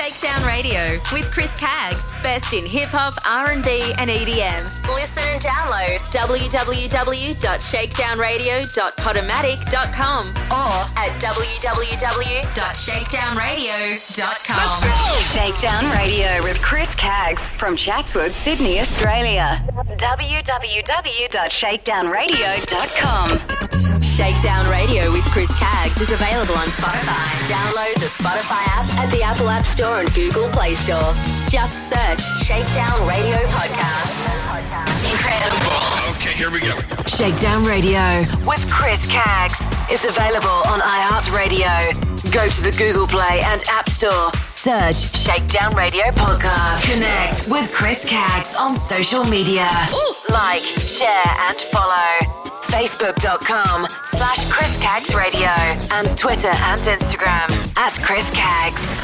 Shakedown Radio with Chris Caggs. Best in hip hop, R&B, and EDM. Listen and download www.shakedownradio.podomatic.com or at www.shakedownradio.com. Shakedown Radio with Chris Caggs from Chatswood, Sydney, Australia. www.shakedownradio.com. Shakedown Radio with Chris Caggs is available on Spotify. Download the Spotify app at the Apple App Store and Google Play Store. Just search Shakedown Radio Podcast. It's incredible. Okay, here we go. Shakedown Radio with Chris Caggs is available on iHeartRadio. Go to the Google Play and App Store. Search Shakedown Radio Podcast. Connect with Chris Caggs on social media. Like, share, and follow. Facebook.com slash Chris Caggs Radio and Twitter and Instagram at Chris Caggs.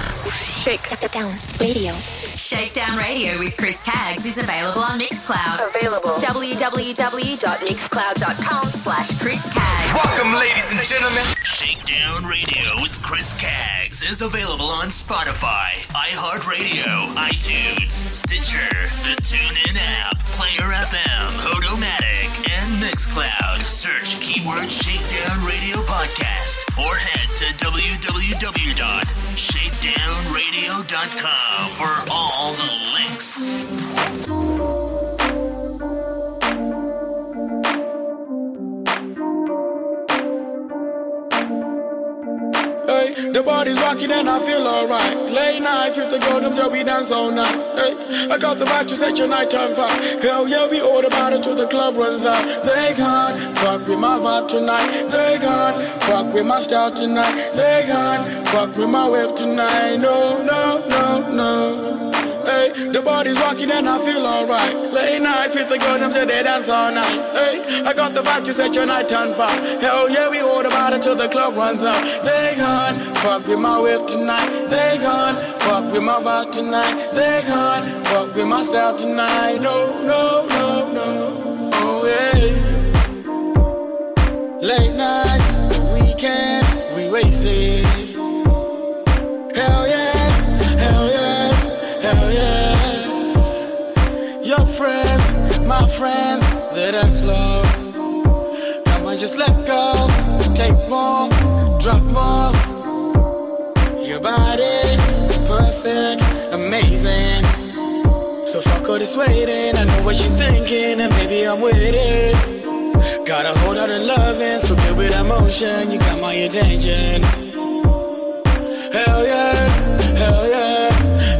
Shake it down. Radio. Shakedown Radio with Chris Caggs is available on Mixcloud. Available. www.mixcloud.com slash Chris Caggs. Welcome, ladies and gentlemen. Shakedown Radio with Chris Caggs is available on Spotify, iHeartRadio, iTunes, Stitcher, the TuneIn app, Player FM, Podomatic, and Mixcloud. Search keyword Shakedown Radio Podcast or head to www.shakedownradio.com for all the links. Hey, the body's rocking and I feel alright. Late nights with the golden till we dance all night. Hey, I got the vibe to set your night nighttime fire. Hell yeah, we order about it till the club runs out. They can't fuck with my vibe tonight. They can't fuck with my style tonight. They can't fuck with my wave tonight. No, no, no, no. Hey, the body's rocking and I feel alright. Late nights with the golden till they dance all night. Hey, I got the vibe to set your night on fire. Hell yeah, we all about it till the club runs out. They can't fuck with my wave tonight. They can't fuck with my vibe tonight. They can't fuck with my style tonight. No, no, no, no. Oh yeah. Late nights, weekend, we wasted. Dance slow. Come on, just let go. Take more, drop more. Your body, perfect, amazing. So fuck all this waiting. I know what you're thinking, and maybe I'm with it. Got a whole lot of loving, so good with emotion. You got my attention. Hell yeah, hell yeah,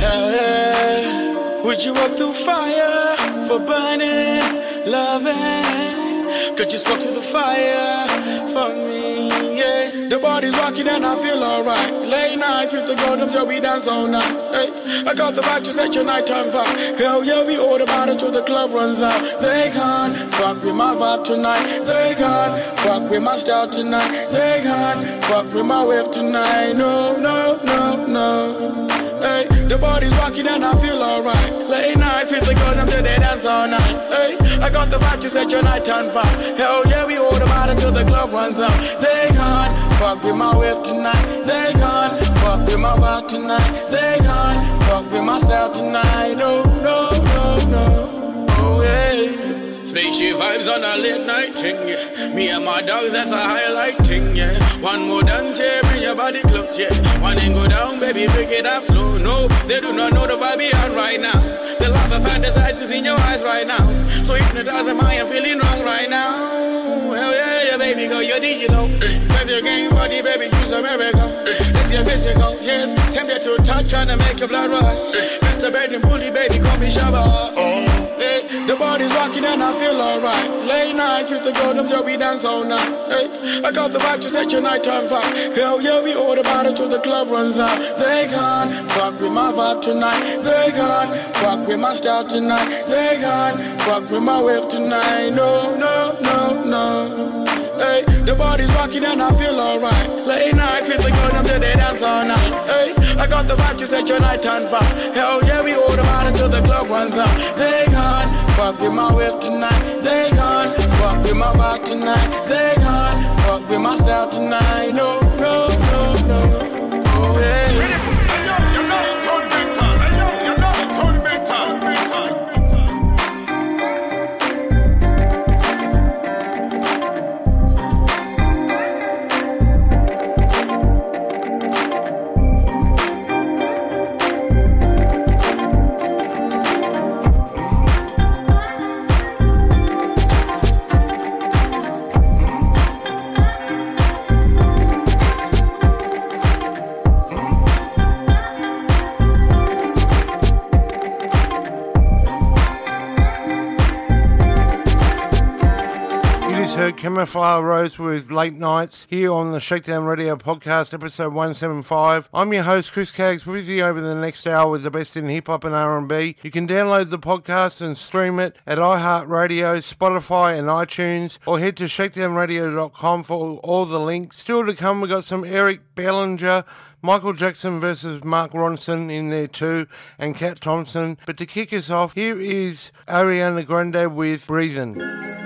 hell yeah. Would you walk through fire for burning, loving? Could you walk to the fire for me? Yeah. The body's rocking and I feel alright. Late nights with the golden till we dance all night. Hey, I got the vibe to set your nighttime fire. Hell yeah, we all about it till the club runs out. They can't fuck with my vibe tonight. They can't fuck with my style tonight. They can't fuck with my wave tonight. No, no, no, no. Hey, the body's rocking and I feel alright. Late nights with the golden till they dance all night. Hey, I got the vibe to set your night on fire. Hell yeah, we all about it till the club runs out. They can't fuck with my wave tonight. They can't fuck with my vibe tonight. They can't fuck with my style tonight. Vibes on a late night thing, yeah. Me and my dogs, that's a highlight thing, yeah. One more dance, yeah, bring your body close, yeah. One thing go down, baby, pick it up slow. No, they do not know the vibe on right now. The love of fantasize is in your eyes right now. So hypnotize am I am feeling wrong right now. Hell yeah, yeah, baby, go, you're digital. Grab your game body, baby, use America. It's your physical, yes. Temperature touch, trying to make your blood rush. Mr. Bedroom Bully, baby, call me Shabba. Oh, the body's rocking and I feel alright. Late nights with the golden till we dance all night. Hey, I got the vibe to set your night on fire. Hell yeah, we all about it till the club runs out. They can't fuck with my vibe tonight. They can't fuck with my style tonight. They can't fuck with my wave tonight. No, no, no, no. Hey, the body's rocking and I feel alright. Late night, with the golden till they dance all night. Hey, I got the vibe to set your night on fire. Hell yeah, we about it till the club runs out. They can't fuck with my wave tonight. They can't fuck with my vibe tonight. They can't fuck with my style tonight. No, Carmouflage Rose with Late Nights here on the Shakedown Radio podcast, episode 175. I'm your host, Chris Caggs, with you over the next hour with the best in hip-hop and R&B. You can download the podcast and stream it at iHeartRadio, Spotify and iTunes, or head to shakedownradio.com for all the links. Still to come, we've got some Eric Bellinger, Michael Jackson versus Mark Ronson in there too, and Cat Thompson. But to kick us off, here is Ariana Grande with Breathing.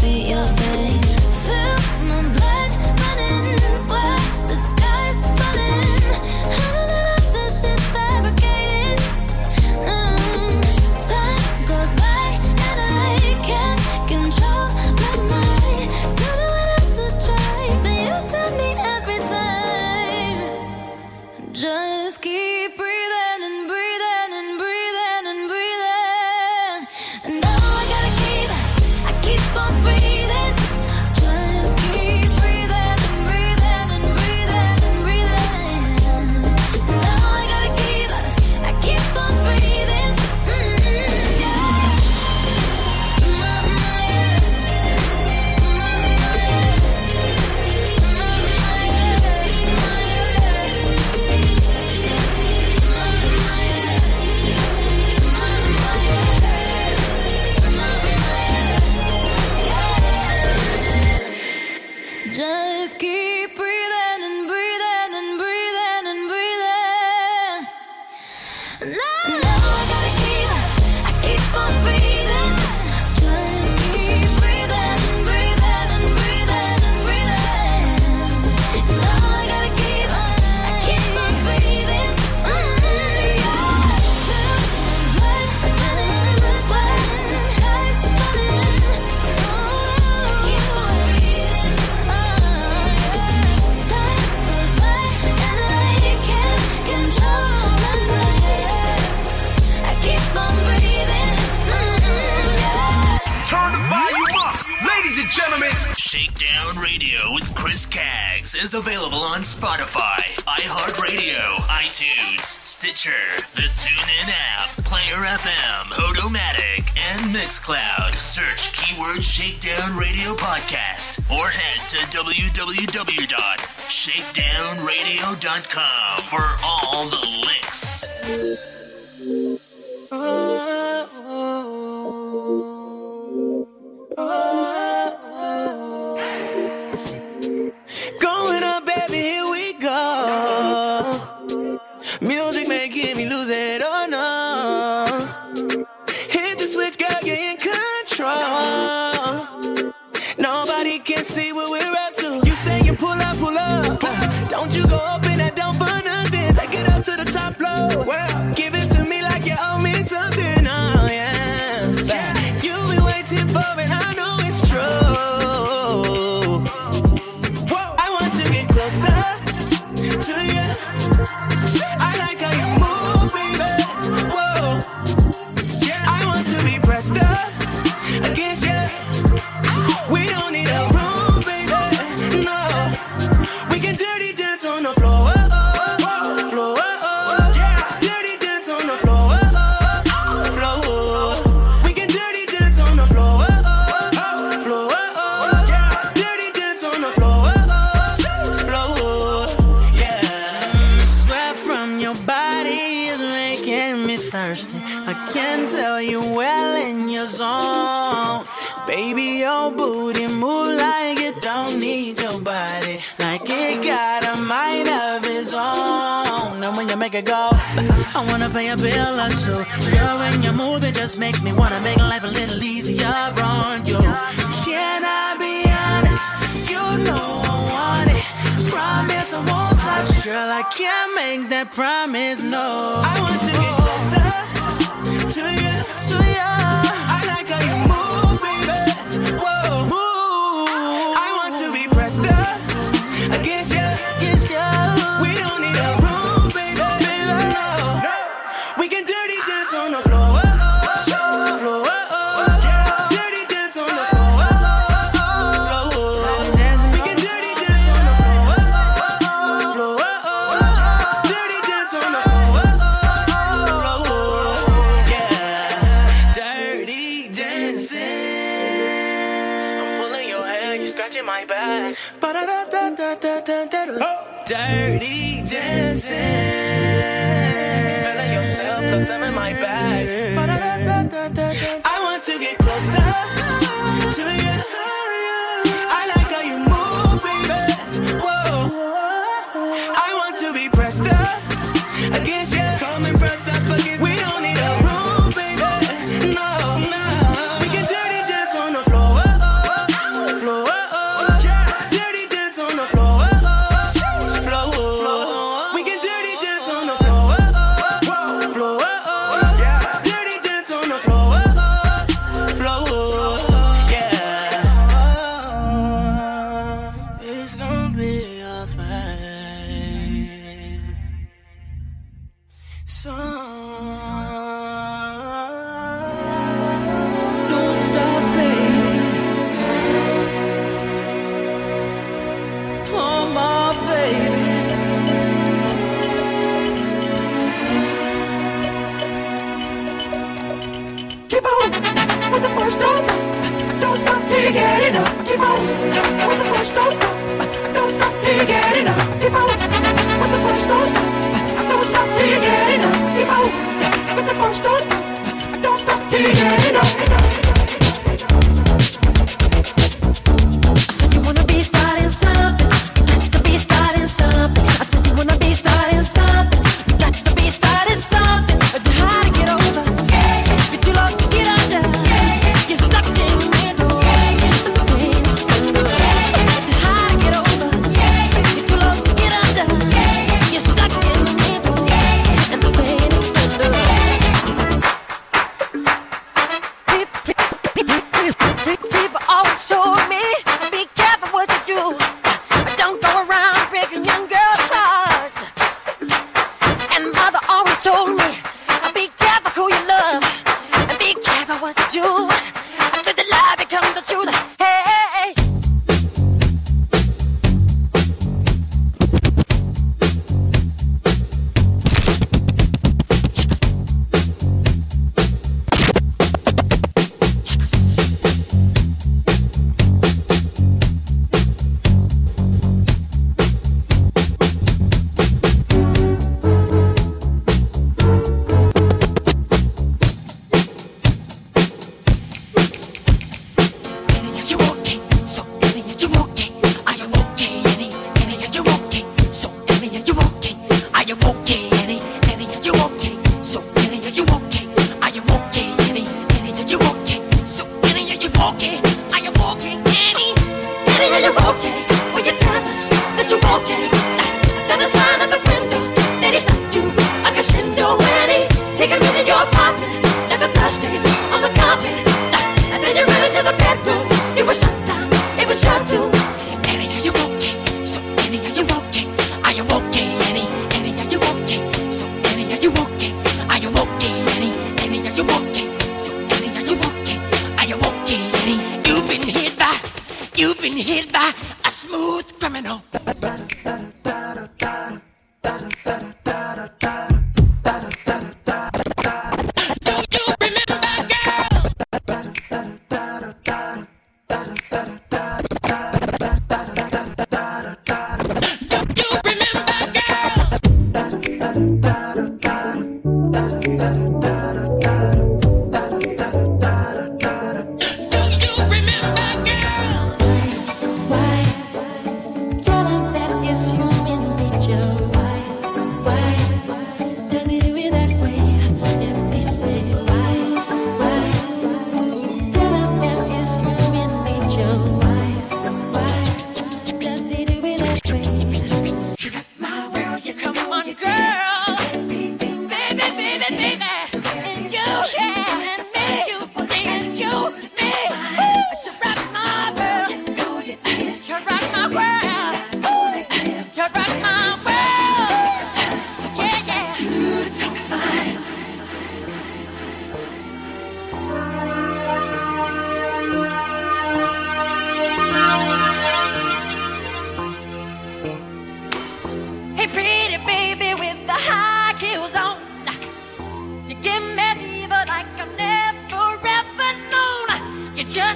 see your face. Feel my blood. TuneIn app, Player FM, Podomatic, and Mixcloud. Search keyword Shakedown Radio Podcast or head to www.shakedownradio.com for all the links. Uh. yeah. Pay a bill or two. Girl, when you move, it just make me wanna make life a little easier on you. Can I be honest? You know I want it. Promise I won't touch. Girl, I can't make that promise, no. I want to get closer. dirty dancing. Feeling yourself, cause I'm in my bag. keep on with the push, don't stop. Don't stop till you get enough. Keep on with the push, don't stop. Don't stop till you get enough. Keep on with the push, don't stop. Don't stop till you get enough. Keep on with the push, don't stop. Don't stop till you get enough. enough, enough, enough, enough.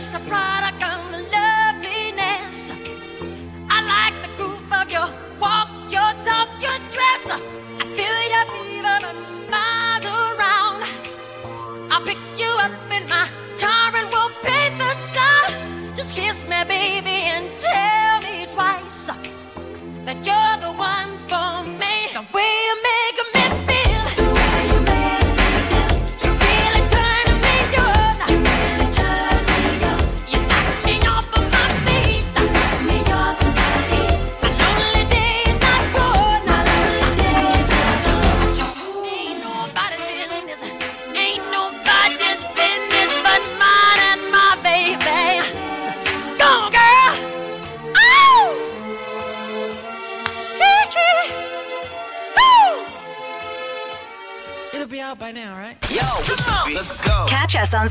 festa para.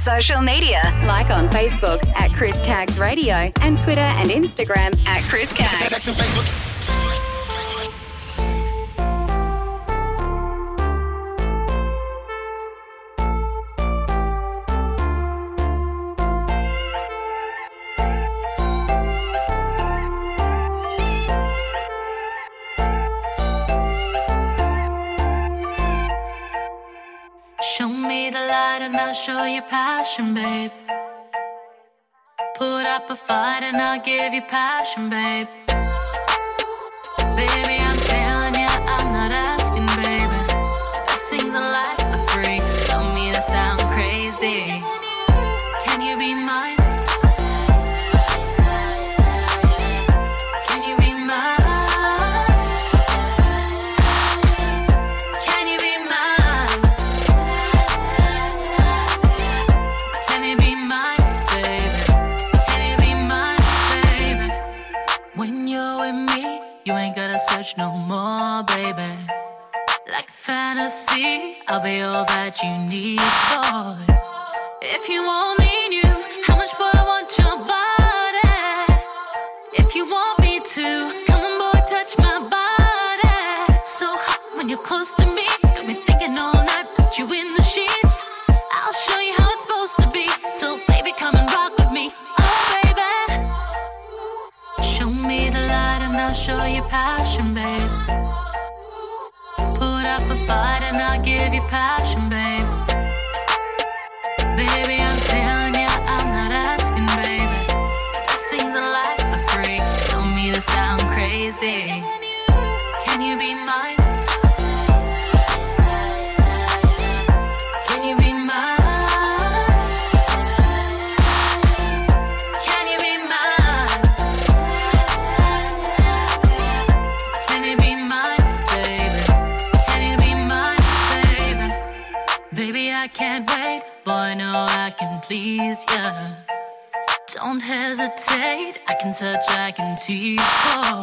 Social media. Like on Facebook at Chris Caggs Radio and Twitter and Instagram at Chris Caggs. And I'll give you passion, babe. No more, baby. Like fantasy, I'll be all that you need, boy. I can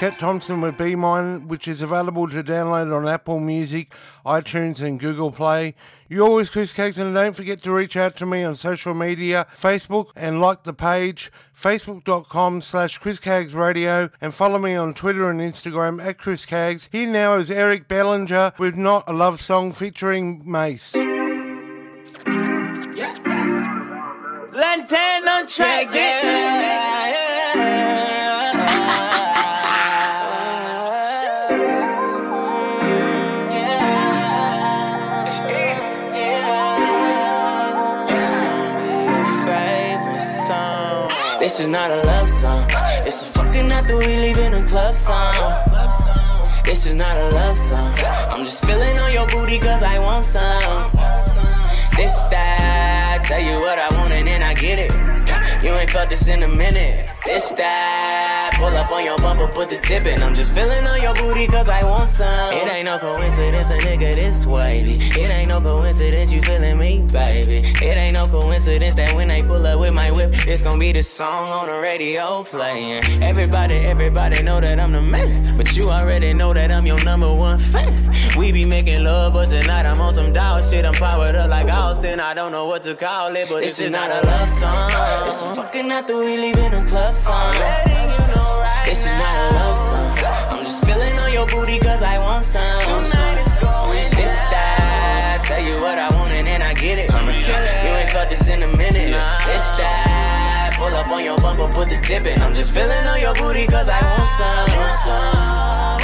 Cat Thompson with Be Mine, which is available to download on Apple Music, iTunes, and Google Play. You're always Chris Caggs, and don't forget to reach out to me on social media, Facebook, and like the page, facebook.com slash Chris Caggs Radio, and follow me on Twitter and Instagram at Chris Caggs. Here now is Eric Bellinger with Not a Love Song featuring Mase. Lantern on track, This not a love song. It's a fucking after we leave in a club song. This is not a love song. I'm just feeling on your booty cause I want some. This that, tell you what I want and then I get it. You ain't felt this in a minute. This that, pull up on your bumper, put the tip in. I'm just feeling on your booty cause I want some. It ain't no coincidence a nigga this wavy. It ain't no coincidence you feeling me, baby. It ain't no coincidence that when I pull up with my whip, it's gonna be the song on the radio playing. Everybody, everybody know that I'm the man. But you already know that I'm your number one fan. We be making love, but tonight I'm on some dog shit. I'm powered up like Austin. I don't know what to call it, but this, is not a love song. It's a fucking after we leave in a club song. This is not a love song. I'm just feeling on your booty cause I want some. This that, tell you what I want and then I get it. I'm a killer. You ain't caught this in a minute. It's that. Pull up on your bumper, put the tip in. I'm just feeling on your booty cause I want some.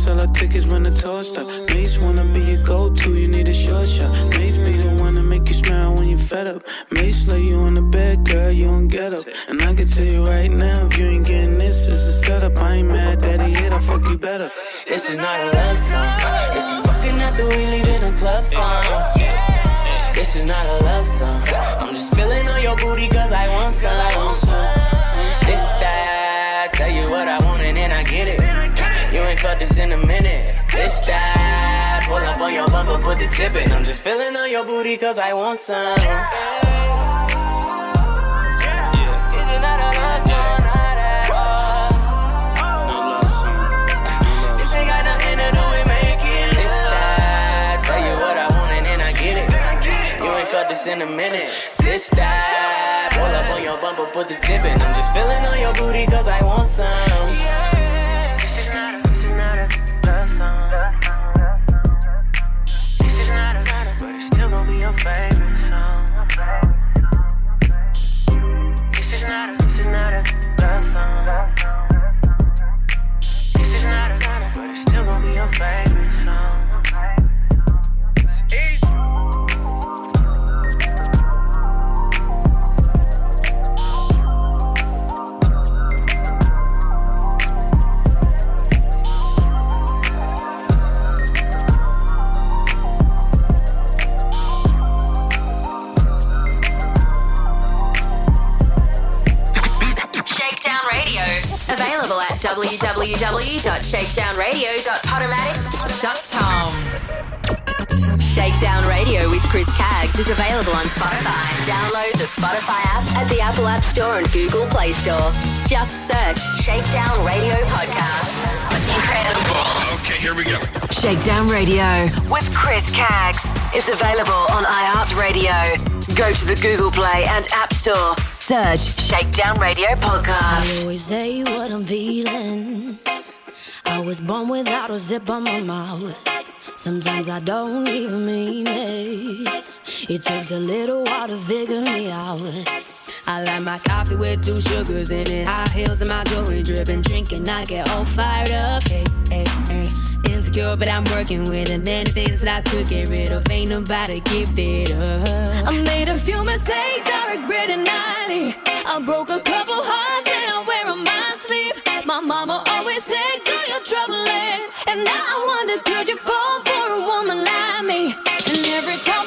Sell out tickets when the tour stop. Mase wanna be your go-to, you need a short shot. Mase be the one to make you smile when you fed up. Mase lay you on the bed, girl, you don't get up. And I can tell you right now, if you ain't getting this, it's a setup. I ain't mad that he hit, I fuck you better. This is not a love song. This is fucking after we leave in a club song. This is not a love song. I'm just feeling on your booty cause I want some. I want some. This that. Cut this in a minute. That. Pull up on your bumper, put the tip in. I'm just feeling on your booty cause I want some. Is it not a love song? Not at all. This ain't got nothing to do with making this that. Tell you what I want and then I get it. You ain't cut this in a minute. This that. Pull up on your bumper, put the tip in. I'm just feeling on your booty cause I want some. This your Radio with Chris Caggs is available on iHeartRadio. Go to the Google Play and App Store. Search Shakedown Radio Podcast. I always say what I'm feeling. I was born without a zip on my mouth. Sometimes I don't even mean it. It takes a little while to figure me out. I like my coffee with two sugars in it. High heels and my jewelry dripping. Drinking, I get all fired up. Hey, hey, hey. Insecure, but I'm working with it. Many things that I could get rid of. Ain't nobody give it up. I made a few mistakes, I regret it nightly. I broke a couple hearts and I wear my sleeve. My mama always said, do your troubling. And now I wonder, could you fall for a woman like me? And every time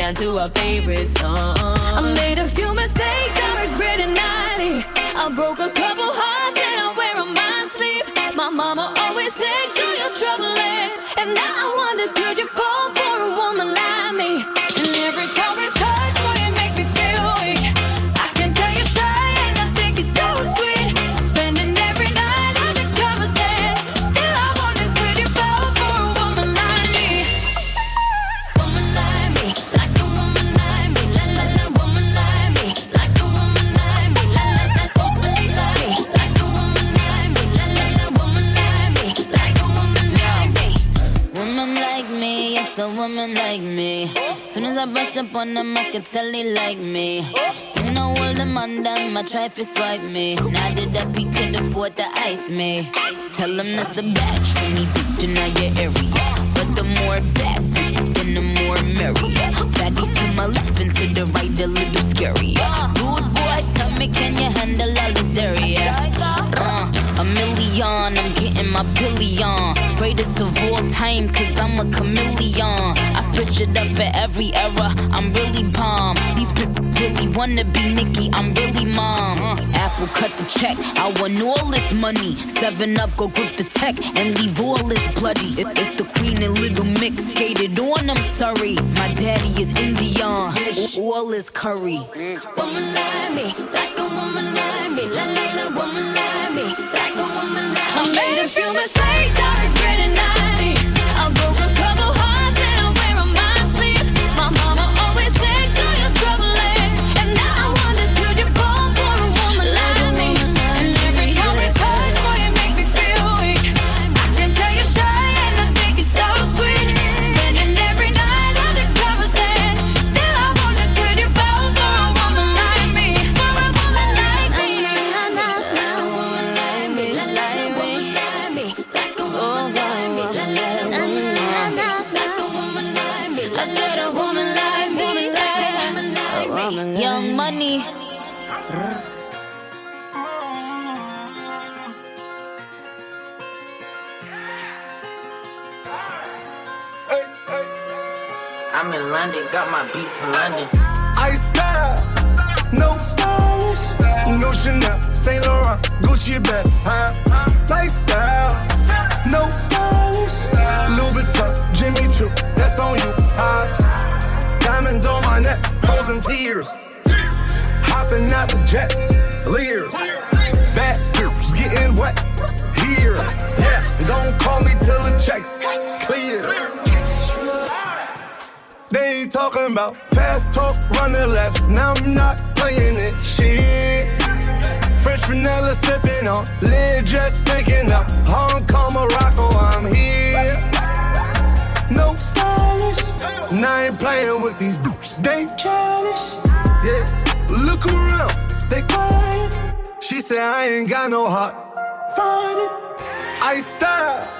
down to our favorite song. I made a few mistakes, I regret it nightly. I broke a couple hearts and I wear on my sleeve. My mama always said, do your troubling. And now I wonder, could you I brush up on them, I can tell like me. You know all the man them, I try to swipe me. Now that up, he could afford to ice me. Tell him that's a bad trini bitch in your area. But the more bad, then the more merrier. Baddies to my left and to the right, a little scarier. Dude, boy, tell me, can you handle all this dairy? Uh, a million, I'm getting my billion. Greatest of all time, cause I'm a chameleon. I switch it up for every era, I'm really bomb. These people really wanna be Nicki, I'm really mom. Uh, Apple cut the check, I want all this money. Seven up, go grip the tech and leave all this bloody. It- it's the queen and little mix skated on, I'm sorry. My daddy is Indian, all is curry. Woman like me, like a woman like me, la la la, woman like I made a few mistakes, I regret it. I got my beat from London. I style, no stylish, no Chanel, Saint Laurent, Gucci bag, huh? Lifestyle, no stylish, Louis Vuitton, Jimmy Choo, that's on you, huh? Diamonds on my neck, frozen tears, hopping out the jet, leers, back getting wet, here, yes, don't call me till the checks clear. They ain't talking about fast talk, running laps. Now I'm not playing it. Shit. French vanilla sipping on, lid just picking up. Hong Kong, Morocco, I'm here. No stylish. Now I ain't playing with these boots. They childish. Yeah. Look around, they quiet. She said I ain't got no heart. Find it. I style.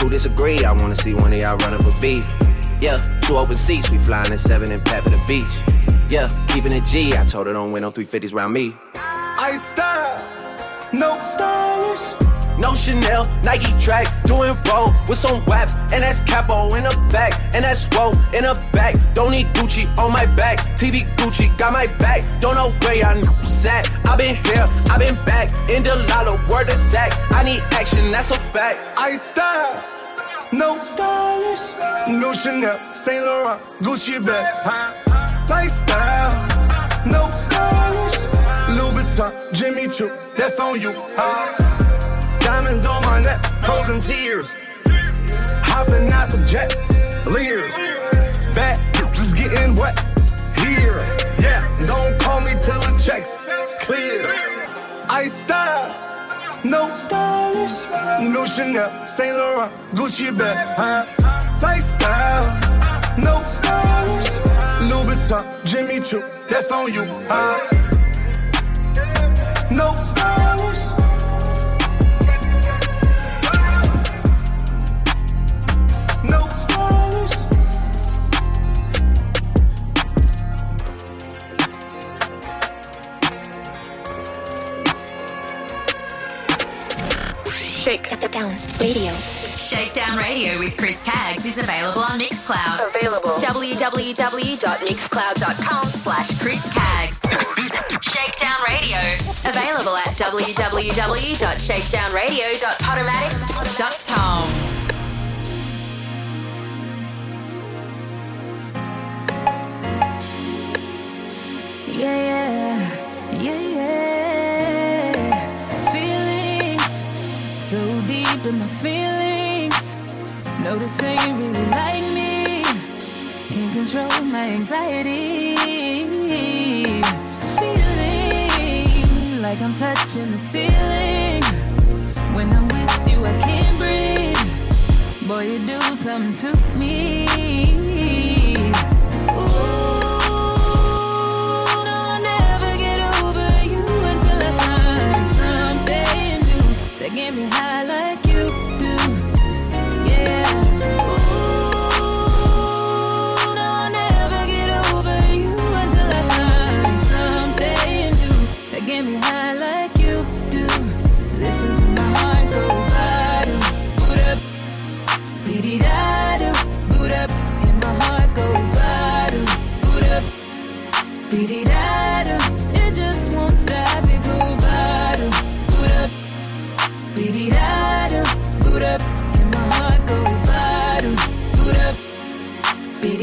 Who disagree? I wanna see one of y'all run up a beat. Yeah, two open seats, we flying in seven and pat for the beach. Yeah, keeping it G. I told her don't win no 350s round me. I style, no stylish. No Chanel, Nike track, doing roll with some waps, and that's capo in the back, and that's roll in the back. Don't need Gucci on my back, TV Gucci got my back. Don't know where y'all niggas at. I been here, I been back, in the lala, word of sack. I need action, that's a fact. I style, no stylish, no Chanel, Saint Laurent, Gucci bag? Lifestyle, no stylish, Louis Vuitton, Jimmy Choo, that's on you, huh? Diamonds on my neck, frozen tears, hopping out the jet, leers, back was getting wet, here, yeah. Don't call me till the checks clear. I style. No stylish, no Chanel, Saint Laurent, Gucci bag, huh? Lifestyle, no stylish, Louis Vuitton, Jimmy Choo, that's on you, huh? No stylish. Shakedown Radio with Chris Caggs is available on Mixcloud. Available. www.mixcloud.com slash Chris Caggs. Shakedown Radio. Available at www.shakedownradio.podomatic.com. Yeah, yeah, yeah, yeah. Feelings so deep in my feelings. Notice that you really like me. Can't control my anxiety. Feeling like I'm touching the ceiling. When I'm with you, I can't breathe. Boy, you do something to me. give me high love.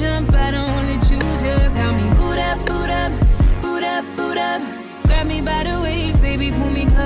jump, I don't wanna choose you. Got me boot up, boot up, boot up, boot up. Grab me by the waist, baby, pull me close.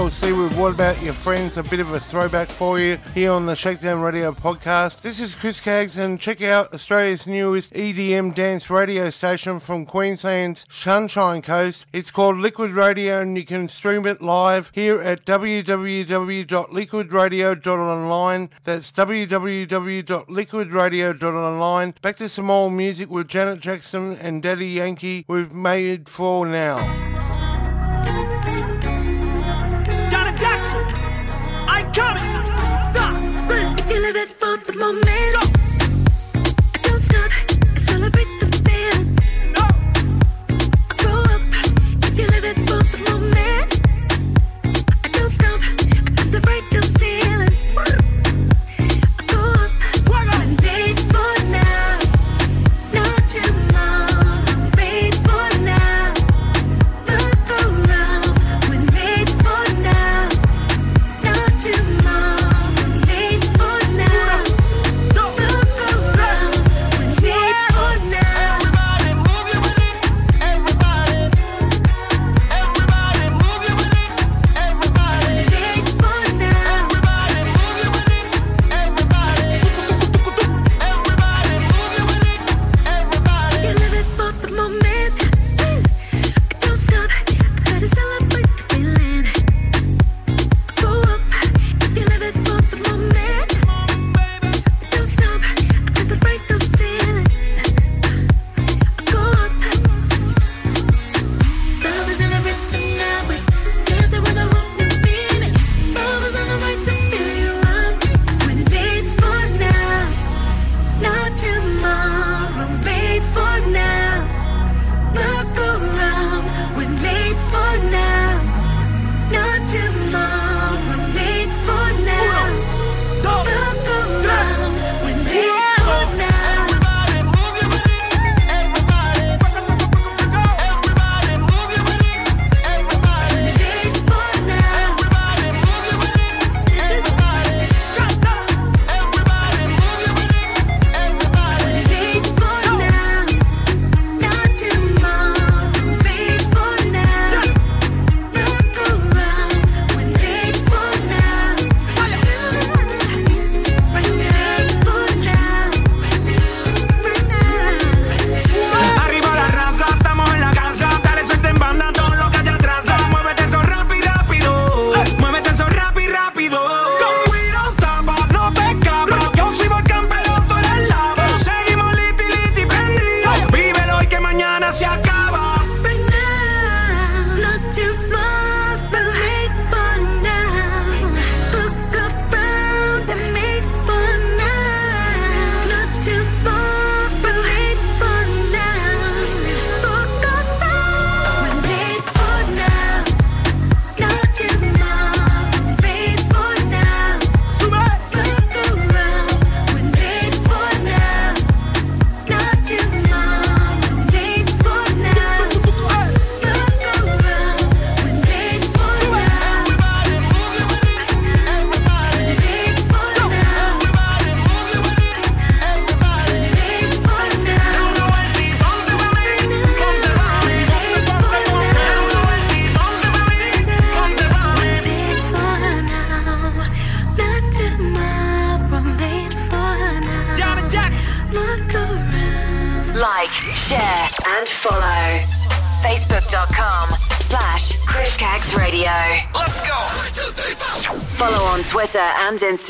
TLC with What About Your Friends, a bit of a throwback for you here on the Shakedown Radio podcast. This is Chris Caggs, and check out Australia's newest EDM dance radio station from Queensland's Sunshine Coast. It's called Liquid Radio, and you can stream it live here at www.liquidradio.online. That's www.liquidradio.online. Back to some old music with Janet Jackson and Daddy Yankee. We've made for now.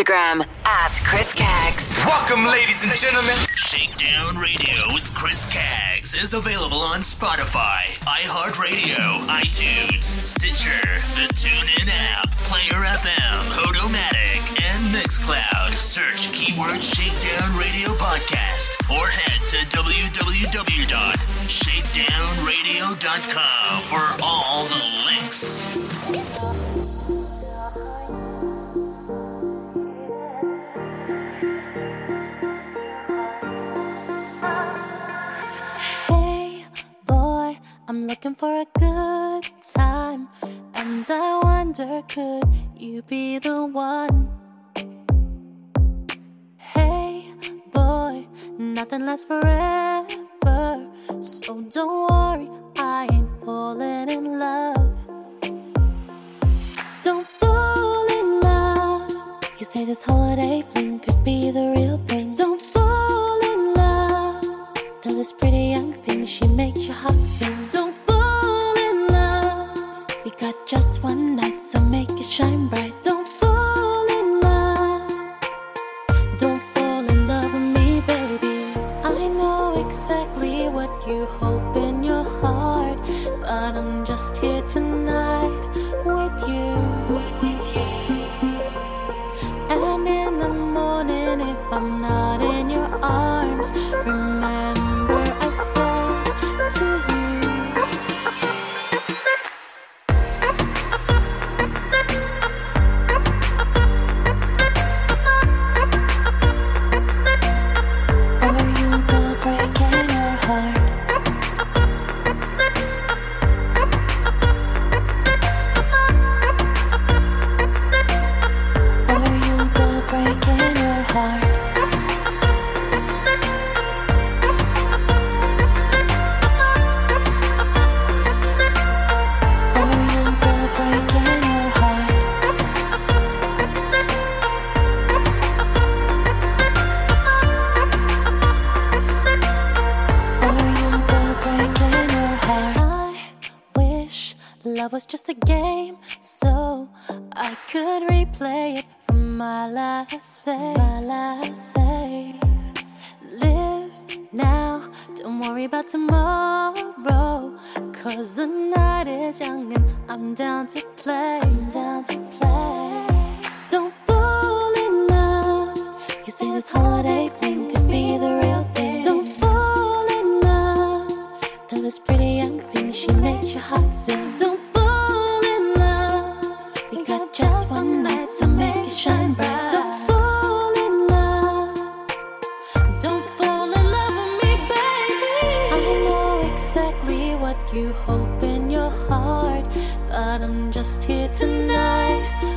Instagram at Chris Caggs. Welcome, ladies and gentlemen. Shakedown Radio with Chris Caggs is available on Spotify, iHeartRadio, iTunes, Stitcher, the TuneIn app, Player FM, Podomatic, and Mixcloud. Search keyword Shakedown Radio Podcast or head to www.shakedownradio.com for all the links. Looking for a good time, and I wonder could you be the one? Hey, boy, nothing lasts forever, so don't worry, I ain't falling in love. Don't fall in love. You say this holiday fling could be the real thing. Don't makes your heart sing. Don't fall in love. We got just one night, so make it shine bright. Don't fall in love. Don't fall in love with me, baby. I know exactly what you hope in your heart, but I'm just here tonight thing, she makes your heart sing. Don't fall in love. We got just one night, so make it shine bright. Don't fall in love. Don't fall in love with me, baby. I know exactly what you hope in your heart, but I'm just here tonight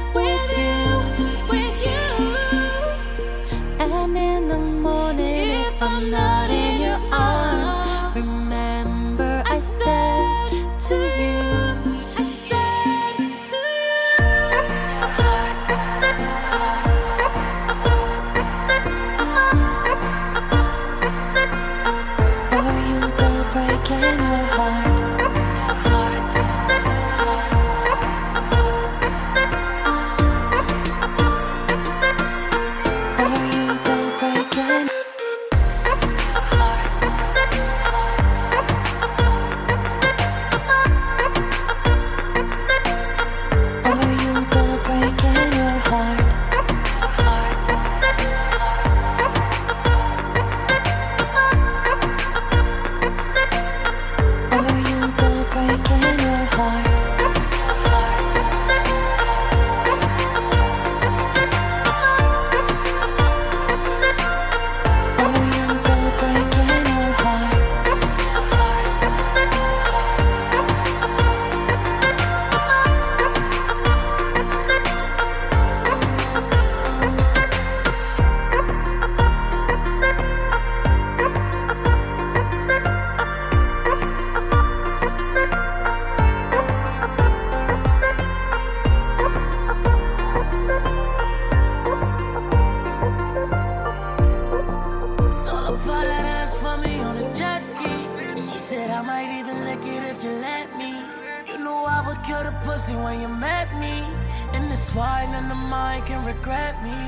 I might even lick it if you let me. You know I would kill the pussy when you met me. And it's why none of mine can regret me.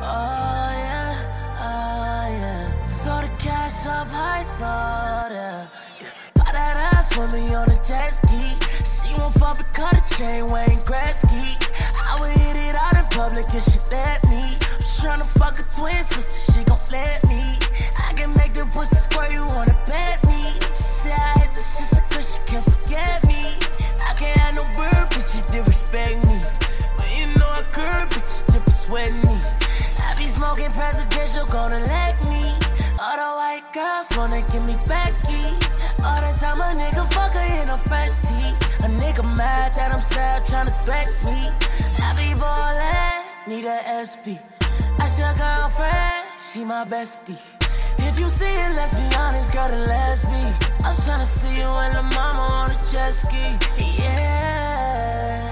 Oh yeah, oh yeah. Throw the cash up high, so yeah. Buy that ass for me on a jet ski. She won't fuck because the chain Wayne Gretzky. I would hit it out in public if she let me. I'm tryna fuck a twin sister, she gon' let me. I can make the pussy squirt, you wanna bet say I hit the so good she can't forget me. I can't have no bird, bitches disrespect me. But you know I curb bitches just sweat me. I be smoking presidential, gonna let me. All the white girls wanna give me Becky. All the time a nigga fuck her in a fresh tee. A nigga mad that I'm sad, tryna threat me. I be ballin', need a SP. I your girlfriend, she my bestie. If you see it, let's be honest, girl, then let's be. I was tryna see you and the mama on a jet ski. Yeah,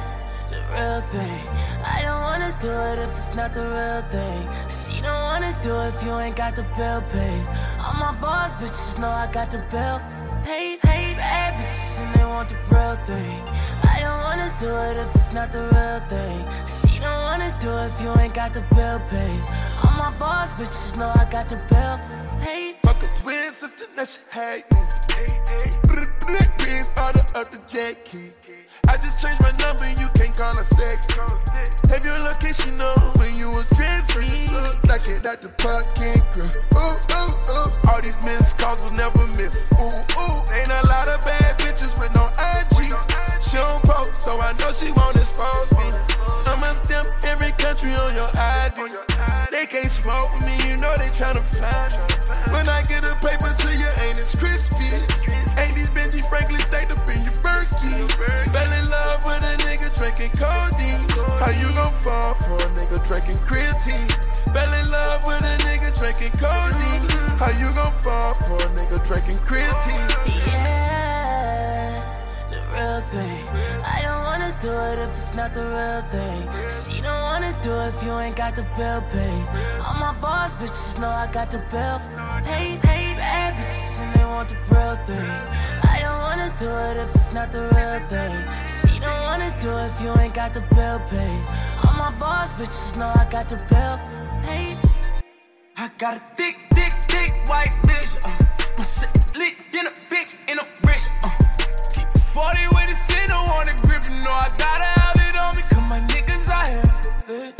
the real thing. I don't wanna do it if it's not the real thing. She don't wanna do it if you ain't got the bill paid. All my boss bitches know I got the bill paid. Paid bad bitches and they want the real thing. I don't wanna do it if it's not the real thing. She don't wanna do if you ain't got the bill paid. All my boss bitches know I got the bill paid. Fuck a twin sister, now she hate me. Black beans, order up the jet key. I just changed my number, you can't call her sexy. Have your location on when you address me. Like it at the parking girl. Ooh, ooh, ooh. All these missed calls will never miss. Ooh, ooh. Ain't a lot of bad bitches with no IG. She don't post, so I know she won't expose They smoke me, you know they tryna find me. When I get a paper to you, ain't as crispy. Ain't these Benji Franklin staked up in your Berkey. Fell in love with a nigga drinking codeine. How you gon' fall for a nigga drinking creatine? Fell in love with a nigga drinking codeine. How you gon' fall for a nigga drinking creatine? Yeah, real thing. I don't wanna do it if it's not the real thing. She don't wanna do it if you ain't got the bill paid. All my boss bitches know I got the bill paid. Paid bad bitches and they want the real thing. I don't wanna do it if it's not the real thing. She don't wanna do it if you ain't got the bill paid. All my boss bitches know I got the bill paid. I got a thick, thick, thick white bitch. Uh, my shit lit in a bitch in a rich. Uh, 40 with the skin, don't want to grip. You know I gotta have it on me, cause my niggas out here.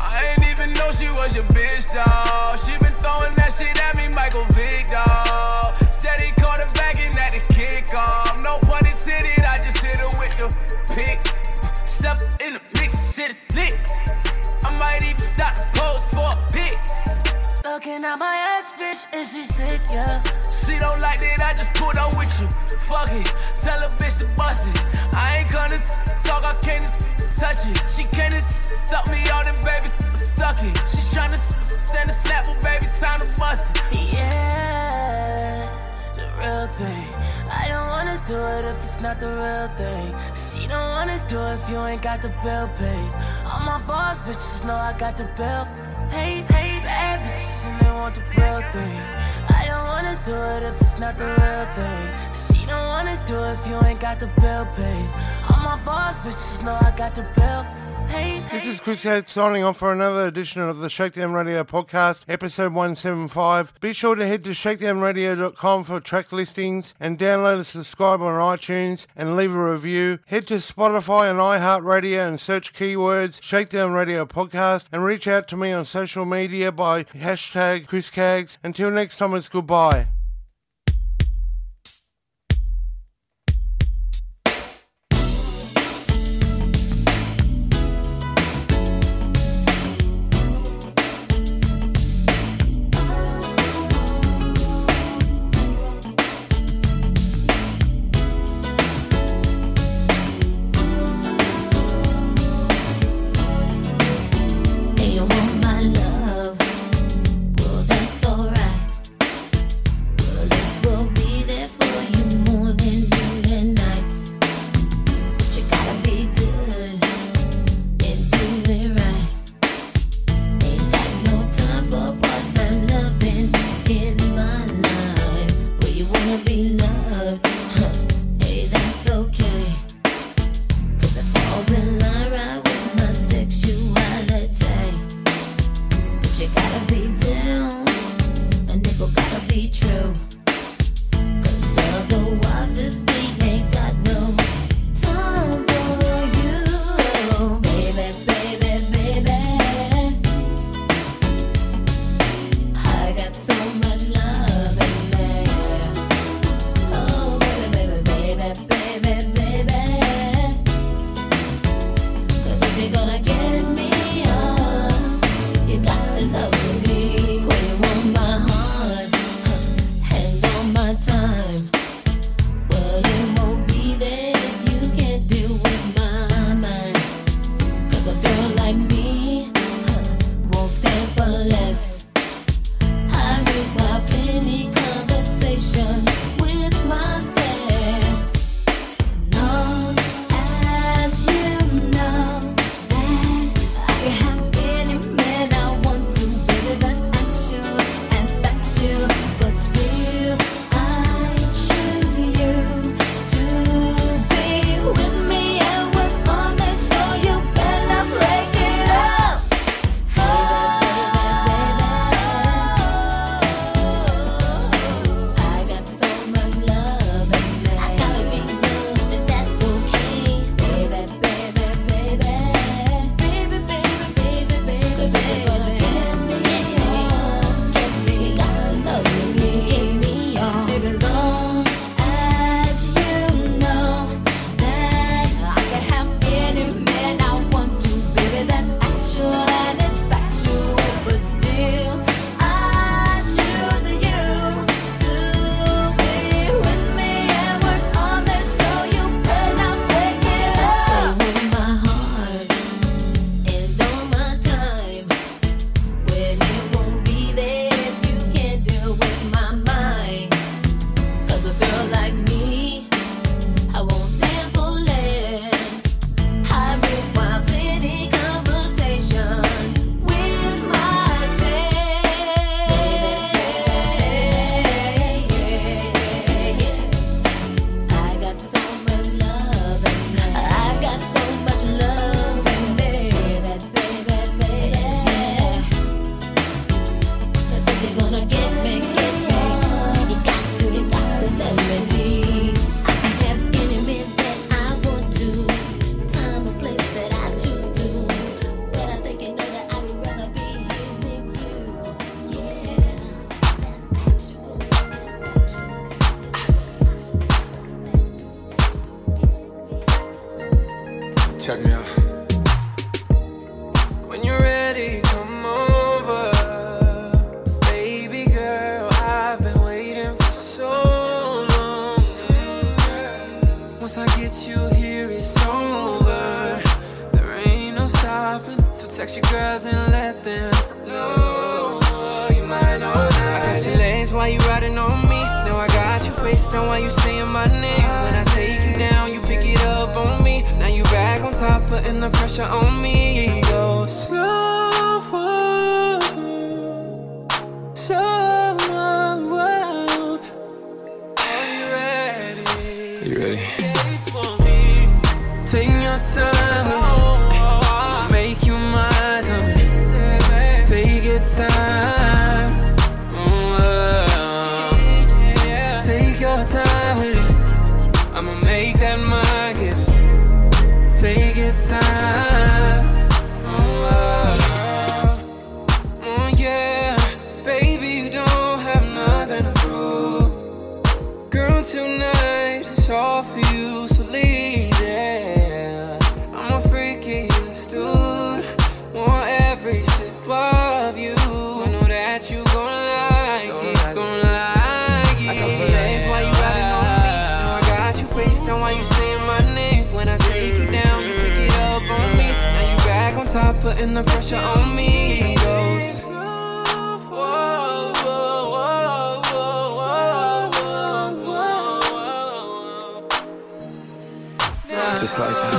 I ain't even know she was your bitch, dawg. She been throwing that shit at me, Michael Vick, dawg. Steady quarterbacking at the kickoff. No pun intended, I just hit her with the pick. Step in the mix, shit is lit. I might even stop the pose for a. Looking at my ex bitch and she sick, yeah. She don't like that, I just pulled up with you. Fuck it, tell a bitch to bust it. I ain't gonna talk, I can't touch it. She can't suck me out and baby suck it. She tryna send a snap, but baby, time to bust it. Yeah, the real thing. I don't wanna do it if it's not the real thing. She don't wanna do it if you ain't got the bill paid. All my boss bitches know I got the bill Paid bad bitches and they want the real thing. I don't wanna do it if it's not the real thing. She don't wanna do it if you ain't got the bill paid. Boss bitches know I got the bill paid. This is Chris Caggs signing off for another edition of the Shakedown Radio podcast, episode 175. Be sure to head to shakedownradio.com for track listings and download and subscribe on iTunes and leave a review. Head to Spotify and iHeartRadio and search keywords Shakedown Radio Podcast and reach out to me on social media by hashtag Chris Caggs. Until next time, it's goodbye. Putting the pressure on me. Just like that.